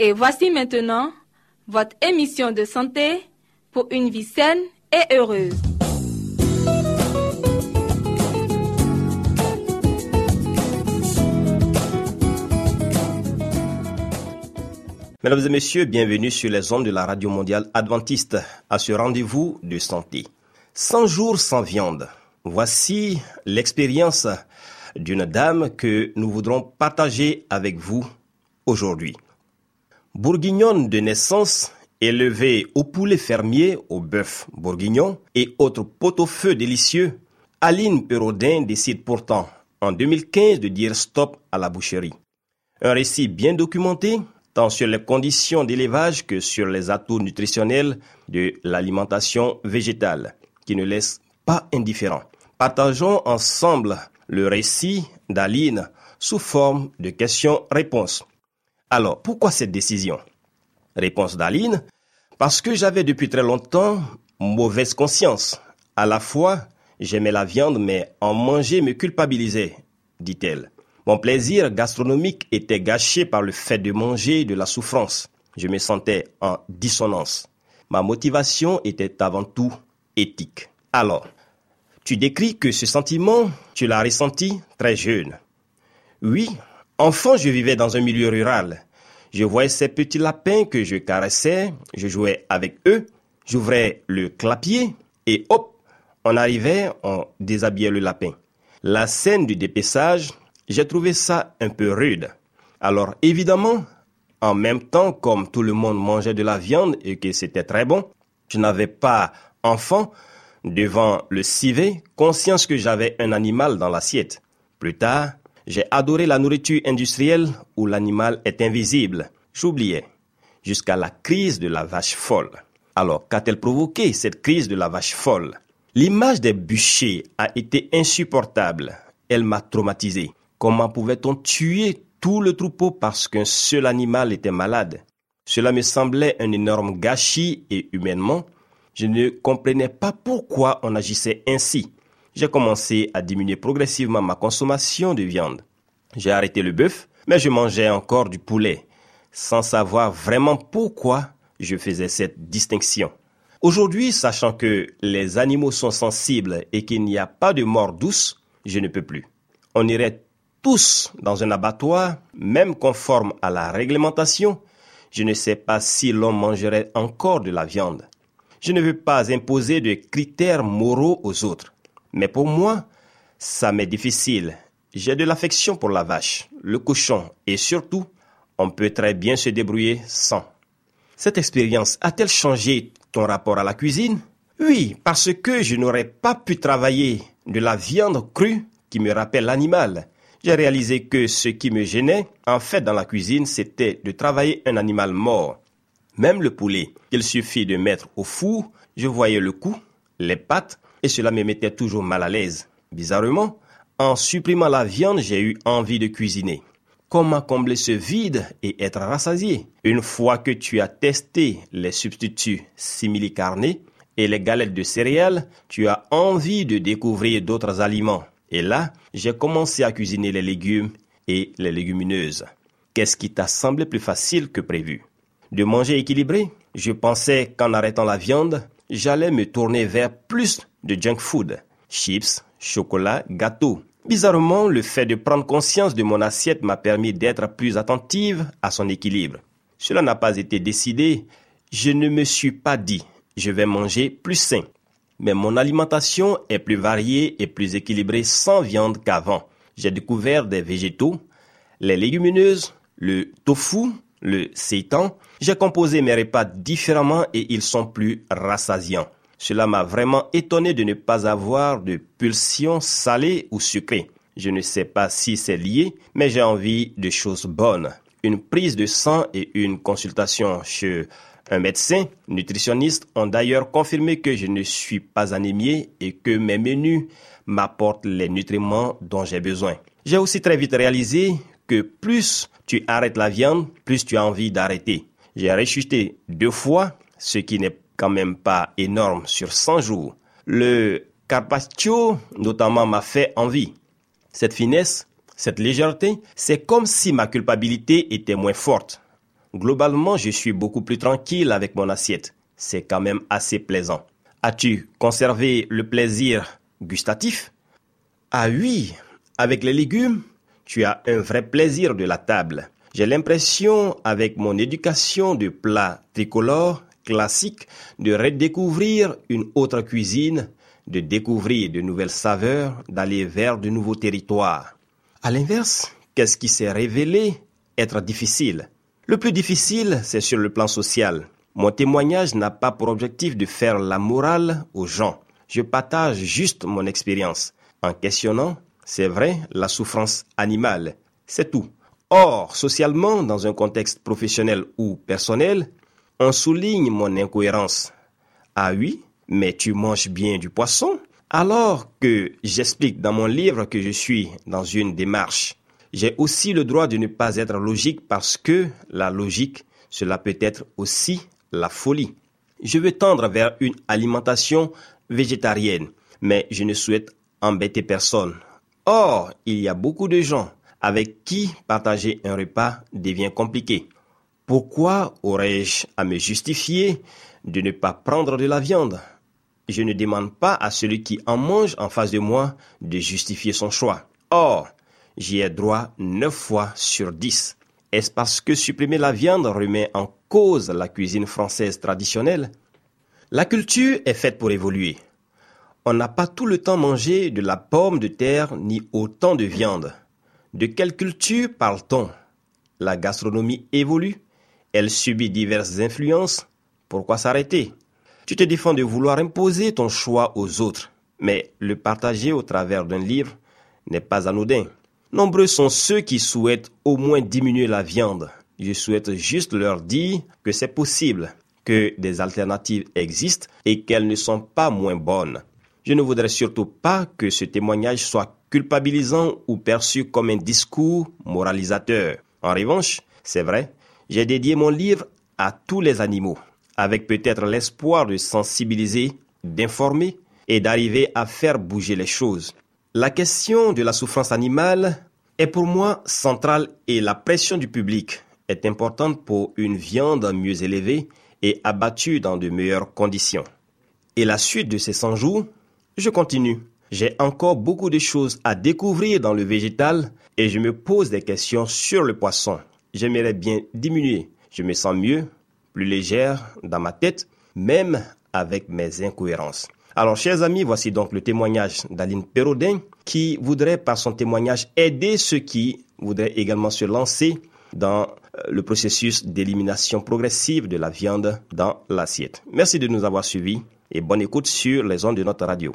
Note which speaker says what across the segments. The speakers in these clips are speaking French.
Speaker 1: Et voici maintenant votre émission de santé pour une vie saine et heureuse.
Speaker 2: Mesdames et messieurs, bienvenue sur les ondes de la Radio Mondiale Adventiste à ce rendez-vous de santé. 100 jours sans viande. Voici l'expérience d'une dame que nous voudrons partager avec vous aujourd'hui. Bourguignonne de naissance, élevée au poulet fermier, au bœuf bourguignon et autres pot-au-feu délicieux, Aline Perraudin décide pourtant en 2015 de dire stop à la boucherie. Un récit bien documenté, tant sur les conditions d'élevage que sur les atouts nutritionnels de l'alimentation végétale, qui ne laisse pas indifférent. Partageons ensemble le récit d'Aline sous forme de questions-réponses. Alors, pourquoi cette décision? Réponse d'Aline, parce que j'avais depuis très longtemps mauvaise conscience. À la fois, j'aimais la viande, mais en manger me culpabilisait, dit-elle. Mon plaisir gastronomique était gâché par le fait de manger de la souffrance. Je me sentais en dissonance. Ma motivation était avant tout éthique. Alors, tu décris que ce sentiment, tu l'as ressenti très jeune. Oui, enfant, je vivais dans un milieu rural. Je voyais ces petits lapins que je caressais, je jouais avec eux, j'ouvrais le clapier et hop, on arrivait, on déshabillait le lapin. La scène du dépeçage, j'ai trouvé ça un peu rude. Alors évidemment, en même temps, comme tout le monde mangeait de la viande et que c'était très bon, je n'avais pas, enfant, devant le civet, conscience que j'avais un animal dans l'assiette. Plus tard, j'ai adoré la nourriture industrielle où l'animal est invisible. J'oubliais. Jusqu'à la crise de la vache folle. Alors, qu'a-t-elle provoqué, cette crise de la vache folle? L'image des bûchers a été insupportable. Elle m'a traumatisé. Comment pouvait-on tuer tout le troupeau parce qu'un seul animal était malade? Cela me semblait un énorme gâchis et humainement, je ne comprenais pas pourquoi on agissait ainsi. J'ai commencé à diminuer progressivement ma consommation de viande. J'ai arrêté le bœuf, mais je mangeais encore du poulet, sans savoir vraiment pourquoi je faisais cette distinction. Aujourd'hui, sachant que les animaux sont sensibles et qu'il n'y a pas de mort douce, je ne peux plus. On irait tous dans un abattoir, même conforme à la réglementation. Je ne sais pas si l'on mangerait encore de la viande. Je ne veux pas imposer de critères moraux aux autres. Mais pour moi, ça m'est difficile. J'ai de l'affection pour la vache, le cochon et surtout, on peut très bien se débrouiller sans. Cette expérience a-t-elle changé ton rapport à la cuisine? Oui, parce que je n'aurais pas pu travailler de la viande crue qui me rappelle l'animal. J'ai réalisé que ce qui me gênait, en fait, dans la cuisine, c'était de travailler un animal mort. Même le poulet, il suffit de mettre au four, je voyais le cou, les pattes, et cela me mettait toujours mal à l'aise. Bizarrement, en supprimant la viande, j'ai eu envie de cuisiner. Comment combler ce vide et être rassasié? Une fois que tu as testé les substituts simili-carnés et les galettes de céréales, tu as envie de découvrir d'autres aliments. Et là, j'ai commencé à cuisiner les légumes et les légumineuses. Qu'est-ce qui t'a semblé plus facile que prévu? De manger équilibré? Je pensais qu'en arrêtant la viande, j'allais me tourner vers plus de junk food, chips, chocolat, gâteaux. Bizarrement, le fait de prendre conscience de mon assiette m'a permis d'être plus attentive à son équilibre. Cela n'a pas été décidé. Je ne me suis pas dit, je vais manger plus sain. mais mon alimentation est plus variée et plus équilibrée sans viande qu'avant. J'ai découvert des végétaux, les légumineuses, le tofu, le seitan. J'ai composé mes repas différemment et ils sont plus rassasiants. Cela m'a vraiment étonné de ne pas avoir de pulsion salée ou sucrée. Je ne sais pas si c'est lié, mais j'ai envie de choses bonnes. Une prise de sang et une consultation chez un médecin nutritionniste ont d'ailleurs confirmé que je ne suis pas anémié et que mes menus m'apportent les nutriments dont j'ai besoin. J'ai aussi très vite réalisé que plus tu arrêtes la viande, plus tu as envie d'arrêter. J'ai rechuté deux fois, ce qui n'est quand même pas énorme sur 100 jours. Le carpaccio, notamment, m'a fait envie. Cette finesse, cette légèreté, c'est comme si ma culpabilité était moins forte. Globalement, je suis beaucoup plus tranquille avec mon assiette. C'est quand même assez plaisant. As-tu conservé le plaisir gustatif? Ah oui, avec les légumes, tu as un vrai plaisir de la table. J'ai l'impression, avec mon éducation de plats tricolores, classiques, de redécouvrir une autre cuisine, de découvrir de nouvelles saveurs, d'aller vers de nouveaux territoires. À l'inverse, qu'est-ce qui s'est révélé être difficile? Le plus difficile, c'est sur le plan social. Mon témoignage n'a pas pour objectif de faire la morale aux gens. Je partage juste mon expérience en questionnant, c'est vrai, la souffrance animale. C'est tout. Or, socialement, dans un contexte professionnel ou personnel, on souligne mon incohérence. Ah oui, mais tu manges bien du poisson Alors que j'explique dans mon livre que je suis dans une démarche, j'ai aussi le droit de ne pas être logique parce que la logique, cela peut être aussi la folie. Je veux tendre vers une alimentation végétarienne, mais je ne souhaite embêter personne. Or, il y a beaucoup de gens avec qui partager un repas devient compliqué. Pourquoi aurais-je à me justifier de ne pas prendre de la viande? Je ne demande pas à celui qui en mange en face de moi de justifier son choix. Or, j'y ai droit neuf fois sur dix. Est-ce parce que supprimer la viande remet en cause la cuisine française traditionnelle? La culture est faite pour évoluer. On n'a pas tout le temps mangé de la pomme de terre ni autant de viande. De quelle culture parle-t-on? La gastronomie évolue, elle subit diverses influences. Pourquoi s'arrêter? Tu te défends de vouloir imposer ton choix aux autres, mais le partager au travers d'un livre n'est pas anodin. Nombreux sont ceux qui souhaitent au moins diminuer la viande. Je souhaite juste leur dire que c'est possible, que des alternatives existent et qu'elles ne sont pas moins bonnes. Je ne voudrais surtout pas que ce témoignage soit culpabilisant ou perçu comme un discours moralisateur. En revanche, c'est vrai, j'ai dédié mon livre à tous les animaux, avec peut-être l'espoir de sensibiliser, d'informer et d'arriver à faire bouger les choses. La question de la souffrance animale est pour moi centrale et la pression du public est importante pour une viande mieux élevée et abattue dans de meilleures conditions. Et la suite de ces 100 jours, je continue. J'ai encore beaucoup de choses à découvrir dans le végétal et je me pose des questions sur le poisson. J'aimerais bien diminuer. Je me sens mieux, plus légère dans ma tête, même avec mes incohérences. Alors, chers amis, voici donc le témoignage d'Aline Perraudin qui voudrait, par son témoignage, aider ceux qui voudraient également se lancer dans euh, le processus d'élimination progressive de la viande dans l'assiette. Merci de nous avoir suivis et bonne écoute sur les ondes de notre radio.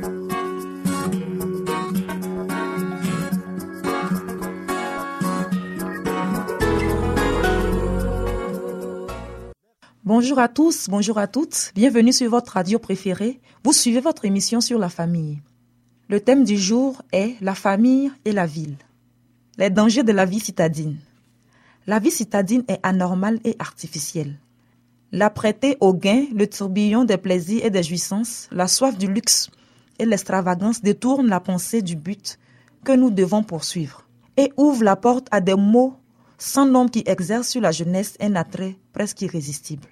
Speaker 3: Bonjour à tous, bonjour à toutes, bienvenue sur votre radio préférée. Vous suivez votre émission sur la famille. Le thème du jour est la famille et la ville. Les dangers de la vie citadine. La vie citadine est anormale et artificielle. L'apprêté au gain, le tourbillon des plaisirs et des jouissances, la soif du luxe et l'extravagance détournent la pensée du but que nous devons poursuivre et ouvrent la porte à des mots sans nom qui exercent sur la jeunesse un attrait presque irrésistible.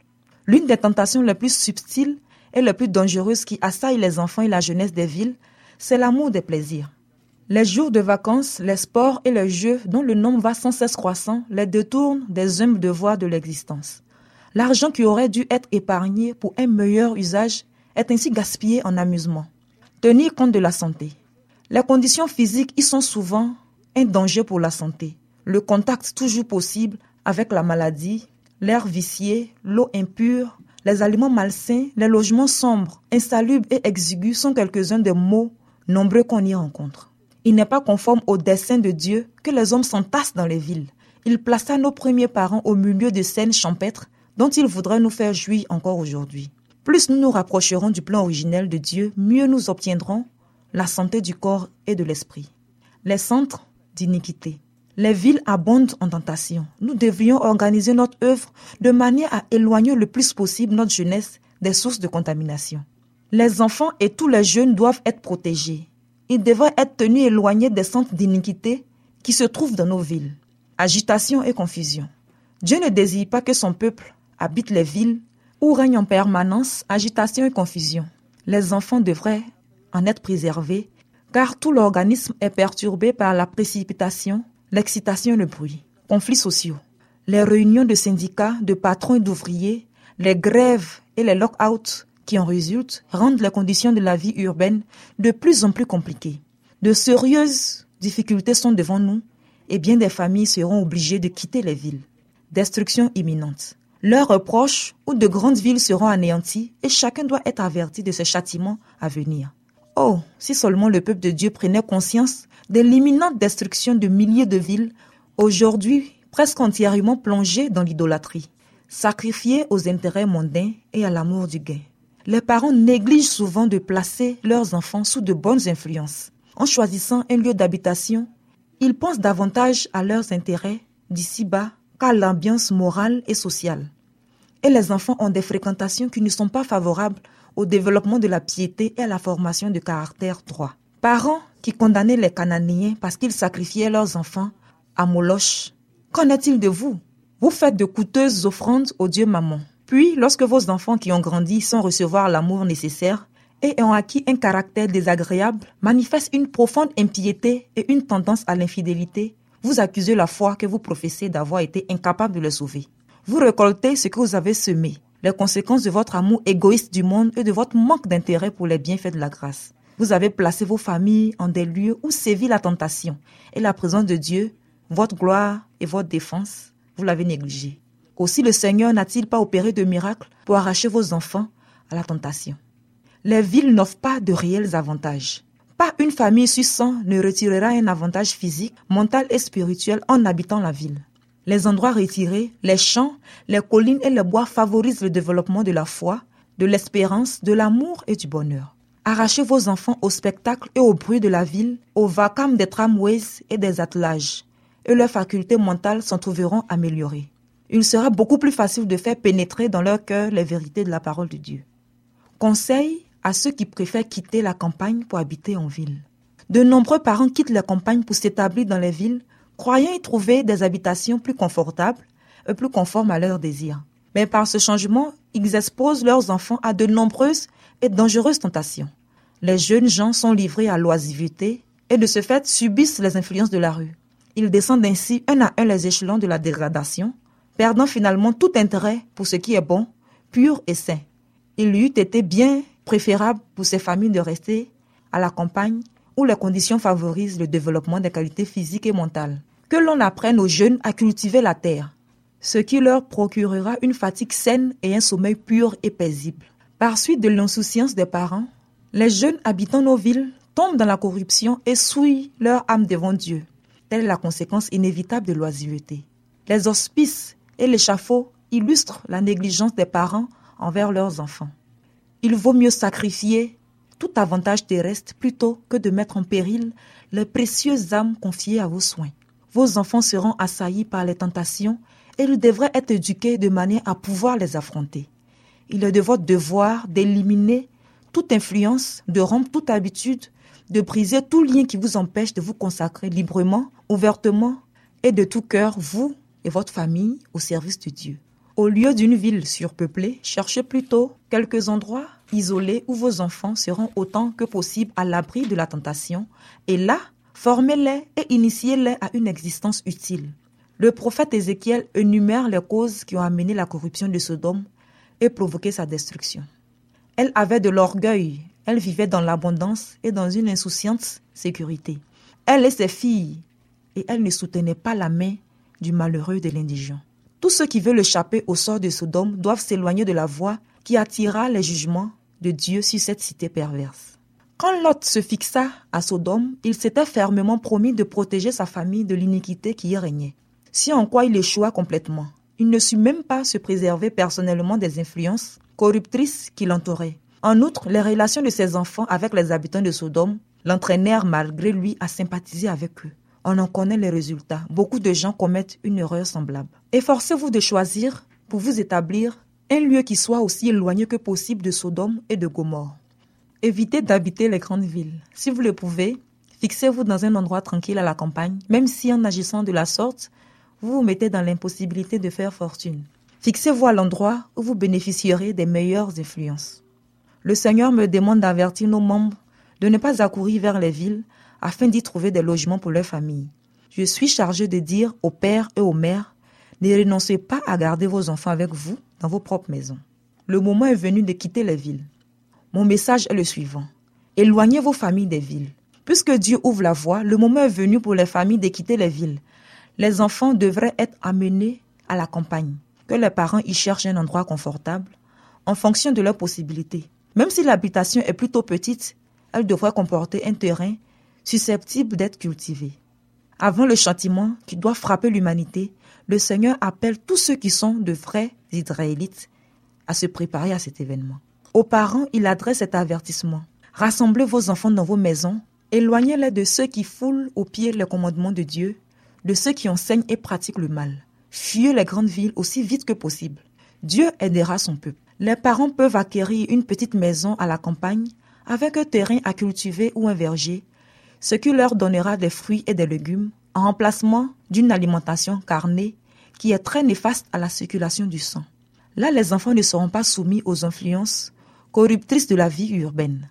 Speaker 3: L'une des tentations les plus subtiles et les plus dangereuses qui assaillent les enfants et la jeunesse des villes, c'est l'amour des plaisirs. Les jours de vacances, les sports et les jeux dont le nombre va sans cesse croissant les détournent des humbles devoirs de l'existence. L'argent qui aurait dû être épargné pour un meilleur usage est ainsi gaspillé en amusement. Tenir compte de la santé. Les conditions physiques y sont souvent un danger pour la santé. Le contact toujours possible avec la maladie, l'air vicié, l'eau impure, les aliments malsains, les logements sombres, insalubres et exigus sont quelques-uns des mots nombreux qu'on y rencontre. Il n'est pas conforme au dessein de Dieu que les hommes s'entassent dans les villes. Il plaça nos premiers parents au milieu de scènes champêtres dont il voudrait nous faire jouir encore aujourd'hui. Plus nous nous rapprocherons du plan originel de Dieu, mieux nous obtiendrons la santé du corps et de l'esprit. Les centres d'iniquité. Les villes abondent en tentation. Nous devrions organiser notre œuvre de manière à éloigner le plus possible notre jeunesse des sources de contamination. Les enfants et tous les jeunes doivent être protégés. Ils devraient être tenus éloignés des centres d'iniquité qui se trouvent dans nos villes. Agitation et confusion. Dieu ne désire pas que son peuple habitent les villes où règne en permanence agitation et confusion. Les enfants devraient en être préservés car tout l'organisme est perturbé par la précipitation, l'excitation et le bruit. Conflits sociaux. Les réunions de syndicats, de patrons et d'ouvriers, les grèves et les lock-outs qui en résultent rendent les conditions de la vie urbaine de plus en plus compliquées. De sérieuses difficultés sont devant nous et bien des familles seront obligées de quitter les villes. Destruction imminente. Leurs reproches ou de grandes villes seront anéanties et chacun doit être averti de ce châtiment à venir. Oh, si seulement le peuple de Dieu prenait conscience de l'imminente destruction de milliers de villes, aujourd'hui presque entièrement plongées dans l'idolâtrie, sacrifiées aux intérêts mondains et à l'amour du gain. Les parents négligent souvent de placer leurs enfants sous de bonnes influences. En choisissant un lieu d'habitation, ils pensent davantage à leurs intérêts d'ici-bas qu'à l'ambiance morale et sociale. Et les enfants ont des fréquentations qui ne sont pas favorables au développement de la piété et à la formation de caractère droit. Parents qui condamnaient les Cananéens parce qu'ils sacrifiaient leurs enfants à Moloch. Qu'en est-il de vous? Vous faites de coûteuses offrandes au Dieu Maman. Puis, lorsque vos enfants qui ont grandi sans recevoir l'amour nécessaire et ont acquis un caractère désagréable, manifestent une profonde impiété et une tendance à l'infidélité, vous accusez la foi que vous professez d'avoir été incapable de le sauver. Vous récoltez ce que vous avez semé, les conséquences de votre amour égoïste du monde et de votre manque d'intérêt pour les bienfaits de la grâce. Vous avez placé vos familles en des lieux où sévit la tentation et la présence de Dieu, votre gloire et votre défense, vous l'avez négligé. Aussi le Seigneur n'a-t-il pas opéré de miracles pour arracher vos enfants à la tentation Les villes n'offrent pas de réels avantages. Pas une famille sur 100 ne retirera un avantage physique, mental et spirituel en habitant la ville. Les endroits retirés, les champs, les collines et les bois favorisent le développement de la foi, de l'espérance, de l'amour et du bonheur. Arrachez vos enfants au spectacle et au bruit de la ville, au vacarme des tramways et des attelages, et leurs facultés mentales s'en trouveront améliorées. Il sera beaucoup plus facile de faire pénétrer dans leur cœur les vérités de la parole de Dieu. Conseil à ceux qui préfèrent quitter la campagne pour habiter en ville. De nombreux parents quittent la campagne pour s'établir dans les villes, croyant y trouver des habitations plus confortables et plus conformes à leurs désirs. Mais par ce changement, ils exposent leurs enfants à de nombreuses et dangereuses tentations. Les jeunes gens sont livrés à l'oisiveté et de ce fait subissent les influences de la rue. Ils descendent ainsi un à un les échelons de la dégradation, perdant finalement tout intérêt pour ce qui est bon, pur et sain. Il eût été bien préférable pour ces familles de rester à la campagne où les conditions favorisent le développement des qualités physiques et mentales. Que l'on apprenne aux jeunes à cultiver la terre, ce qui leur procurera une fatigue saine et un sommeil pur et paisible. Par suite de l'insouciance des parents, les jeunes habitant nos villes tombent dans la corruption et souillent leur âme devant Dieu. Telle est la conséquence inévitable de l'oisiveté. Les hospices et l'échafaud illustrent la négligence des parents envers leurs enfants. Il vaut mieux sacrifier tout avantage terrestre plutôt que de mettre en péril les précieuses âmes confiées à vos soins. vos enfants seront assaillis par les tentations et ils devraient être éduqués de manière à pouvoir les affronter. Il est de votre devoir d'éliminer toute influence, de rompre toute habitude, de briser tout lien qui vous empêche de vous consacrer librement, ouvertement et de tout cœur, vous et votre famille, au service de Dieu. Au lieu d'une ville surpeuplée, cherchez plutôt quelques endroits isolés où vos enfants seront autant que possible à l'abri de la tentation, et là, formez-les et initiez-les à une existence utile. Le prophète Ézéchiel énumère les causes qui ont amené la corruption de Sodome et provoqué sa destruction. Elle avait de l'orgueil, elle vivait dans l'abondance et dans une insouciante sécurité. Elle et ses filles, et elle ne soutenait pas la main du malheureux de l'indigent. Tous ceux qui veulent échapper au sort de Sodome doivent s'éloigner de la voie qui attira les jugements de Dieu sur cette cité perverse. Quand Lot se fixa à Sodome, il s'était fermement promis de protéger sa famille de l'iniquité qui y régnait. Si en quoi il échoua complètement, il ne sut même pas se préserver personnellement des influences corruptrices qui l'entouraient. En outre, les relations de ses enfants avec les habitants de Sodome l'entraînèrent malgré lui à sympathiser avec eux. On en connaît les résultats. Beaucoup de gens commettent une erreur semblable. Efforcez-vous de choisir pour vous établir un lieu qui soit aussi éloigné que possible de Sodome et de Gomorre. Évitez d'habiter les grandes villes. Si vous le pouvez, fixez-vous dans un endroit tranquille à la campagne, même si en agissant de la sorte, vous vous mettez dans l'impossibilité de faire fortune. Fixez-vous à l'endroit où vous bénéficierez des meilleures influences. Le Seigneur me demande d'avertir nos membres de ne pas accourir vers les villes afin d'y trouver des logements pour leurs familles. Je suis chargé de dire aux pères et aux mères, ne renoncez pas à garder vos enfants avec vous dans vos propres maisons. Le moment est venu de quitter les villes. Mon message est le suivant. Éloignez vos familles des villes. Puisque Dieu ouvre la voie, le moment est venu pour les familles de quitter les villes. Les enfants devraient être amenés à la campagne, que les parents y cherchent un endroit confortable en fonction de leurs possibilités. Même si l'habitation est plutôt petite, elle devrait comporter un terrain susceptible d'être cultivé. Avant le châtiment qui doit frapper l'humanité, le Seigneur appelle tous ceux qui sont de vrais Israélites à se préparer à cet événement. Aux parents, il adresse cet avertissement. Rassemblez vos enfants dans vos maisons, éloignez-les de ceux qui foulent aux pieds les commandements de Dieu, de ceux qui enseignent et pratiquent le mal. Fuyez les grandes villes aussi vite que possible. Dieu aidera son peuple. Les parents peuvent acquérir une petite maison à la campagne avec un terrain à cultiver ou un verger ce qui leur donnera des fruits et des légumes en remplacement d'une alimentation carnée qui est très néfaste à la circulation du sang. Là, les enfants ne seront pas soumis aux influences corruptrices de la vie urbaine.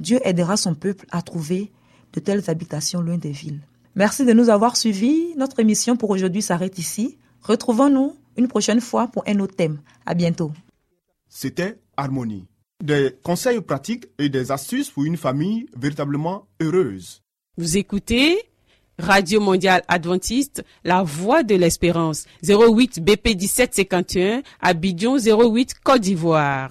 Speaker 3: Dieu aidera son peuple à trouver de telles habitations loin des villes. Merci de nous avoir suivis. Notre émission pour aujourd'hui s'arrête ici. Retrouvons-nous une prochaine fois pour un autre thème. À bientôt.
Speaker 4: C'était Harmonie des conseils pratiques et des astuces pour une famille véritablement heureuse.
Speaker 5: Vous écoutez Radio Mondiale Adventiste, la voix de l'espérance, 08 BP 1751, Abidjan 08 Côte d'Ivoire.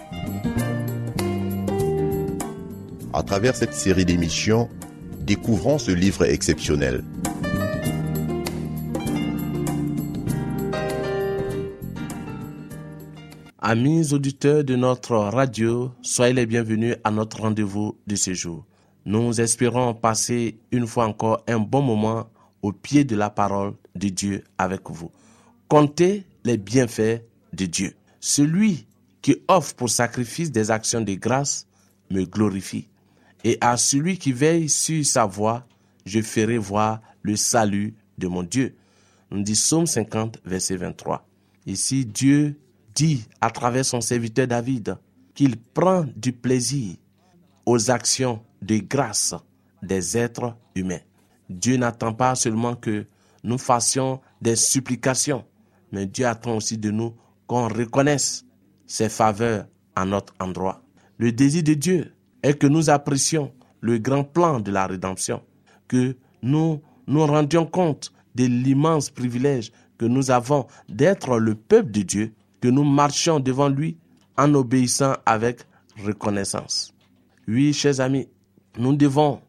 Speaker 6: À travers cette série d'émissions, découvrons ce livre exceptionnel.
Speaker 7: Amis auditeurs de notre radio, soyez les bienvenus à notre rendez-vous de ce jour. Nous espérons passer une fois encore un bon moment au pied de la parole de Dieu avec vous. Comptez les bienfaits de Dieu. Celui qui offre pour sacrifice des actions de grâce me glorifie. Et à celui qui veille sur sa voie, je ferai voir le salut de mon Dieu. On dit Psaume 50, verset 23. Ici, Dieu dit à travers son serviteur David qu'il prend du plaisir aux actions de grâce des êtres humains. Dieu n'attend pas seulement que nous fassions des supplications, mais Dieu attend aussi de nous qu'on reconnaisse ses faveurs à notre endroit. Le désir de Dieu est que nous apprécions le grand plan de la rédemption, que nous nous rendions compte de l'immense privilège que nous avons d'être le peuple de Dieu, que nous marchions devant lui en obéissant avec reconnaissance. Oui, chers amis, nous devons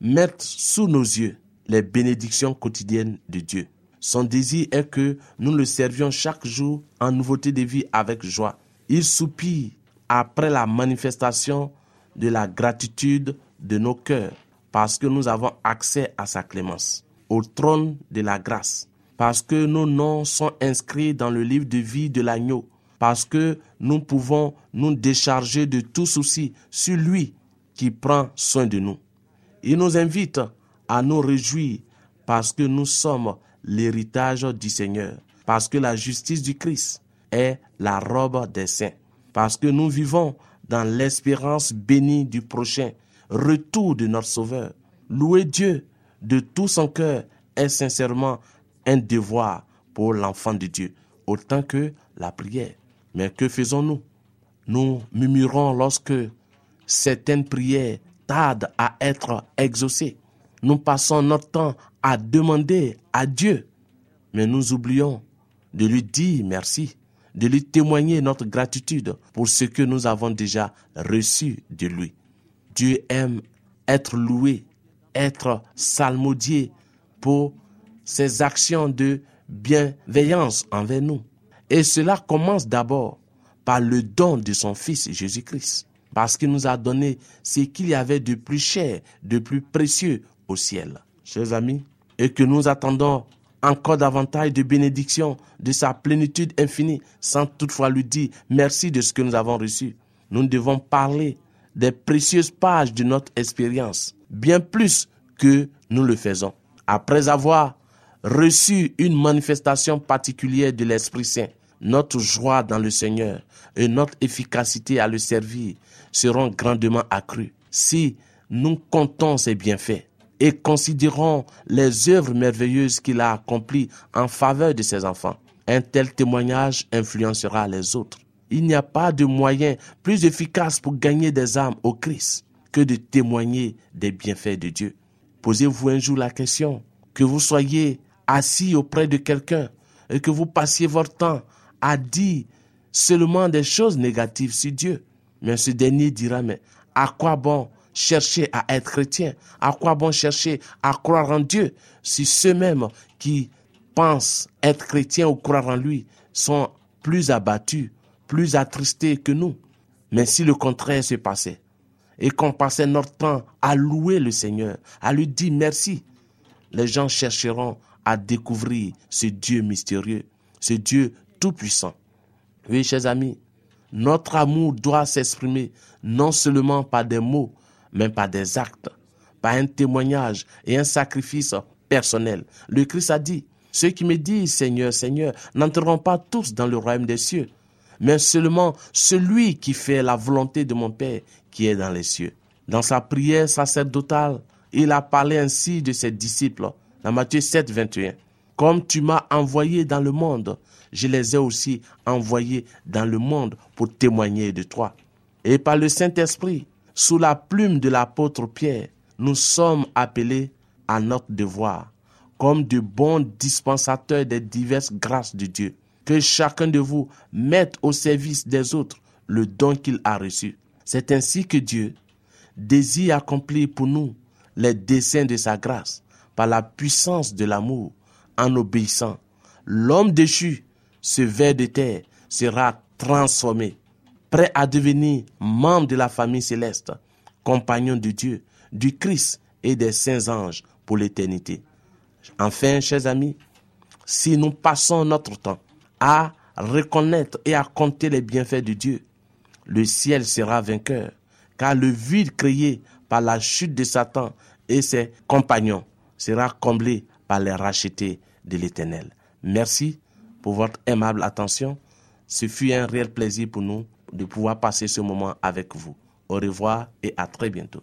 Speaker 7: mettre sous nos yeux les bénédictions quotidiennes de Dieu. Son désir est que nous le servions chaque jour en nouveauté de vie avec joie. Il soupire après la manifestation de la gratitude de nos cœurs parce que nous avons accès à sa clémence, au trône de la grâce, parce que nos noms sont inscrits dans le livre de vie de l'agneau, parce que nous pouvons nous décharger de tout souci sur lui qui prend soin de nous. Il nous invite à nous réjouir parce que nous sommes l'héritage du Seigneur, parce que la justice du Christ est la robe des saints, parce que nous vivons dans l'espérance bénie du prochain retour de notre Sauveur. Louer Dieu de tout son cœur est sincèrement un devoir pour l'enfant de Dieu, autant que la prière. Mais que faisons-nous? Nous murmurons lorsque certaines prières tardent à être exaucées. Nous passons notre temps à demander à Dieu, mais nous oublions de lui dire merci, de lui témoigner notre gratitude pour ce que nous avons déjà reçu de lui. Dieu aime être loué, être salmodié pour ses actions de bienveillance envers nous. Et cela commence d'abord par le don de son Fils Jésus-Christ, parce qu'il nous a donné ce qu'il y avait de plus cher, de plus précieux au ciel. Chers amis, et que nous attendons encore davantage de bénédictions de sa plénitude infinie, sans toutefois lui dire merci de ce que nous avons reçu. Nous devons parler des précieuses pages de notre expérience, bien plus que nous le faisons. Après avoir reçu une manifestation particulière de l'Esprit Saint, notre joie dans le Seigneur et notre efficacité à le servir seront grandement accrues si nous comptons ses bienfaits et considérons les œuvres merveilleuses qu'il a accomplies en faveur de ses enfants. Un tel témoignage influencera les autres. Il n'y a pas de moyen plus efficace pour gagner des âmes au Christ que de témoigner des bienfaits de Dieu. Posez-vous un jour la question, que vous soyez assis auprès de quelqu'un et que vous passiez votre temps à dire seulement des choses négatives sur Dieu. Mais ce dernier dira, mais à quoi bon chercher à être chrétien À quoi bon chercher à croire en Dieu si ceux-mêmes qui pensent être chrétiens ou croire en lui sont plus abattus, plus attristés que nous? Mais si le contraire se passait et qu'on passait notre temps à louer le Seigneur, à lui dire merci, les gens chercheront à découvrir ce Dieu mystérieux, ce Dieu tout-puissant. Oui, chers amis, notre amour doit s'exprimer non seulement par des mots, mais par des actes, par un témoignage et un sacrifice personnel. Le Christ a dit, ceux qui me disent Seigneur, Seigneur, n'entreront pas tous dans le royaume des cieux, mais seulement celui qui fait la volonté de mon Père qui est dans les cieux. Dans sa prière sacerdotale, il a parlé ainsi de ses disciples, dans Matthieu 7, 21. Comme tu m'as envoyé dans le monde, je les ai aussi envoyés dans le monde pour témoigner de toi. Et par le Saint-Esprit, sous la plume de l'apôtre Pierre, nous sommes appelés à notre devoir, comme de bons dispensateurs des diverses grâces de Dieu. Que chacun de vous mette au service des autres le don qu'il a reçu. C'est ainsi que Dieu désire accomplir pour nous les desseins de sa grâce par la puissance de l'amour en obéissant. L'homme déchu ce ver de terre sera transformé, prêt à devenir membre de la famille céleste, compagnon de Dieu, du Christ et des saints anges pour l'éternité. Enfin, chers amis, si nous passons notre temps à reconnaître et à compter les bienfaits de Dieu, le ciel sera vainqueur, car le vide créé par la chute de Satan et ses compagnons sera comblé par les rachetés de l'Éternel. Merci pour votre aimable attention. Ce fut un réel plaisir pour nous de pouvoir passer ce moment avec vous. Au revoir et à très bientôt.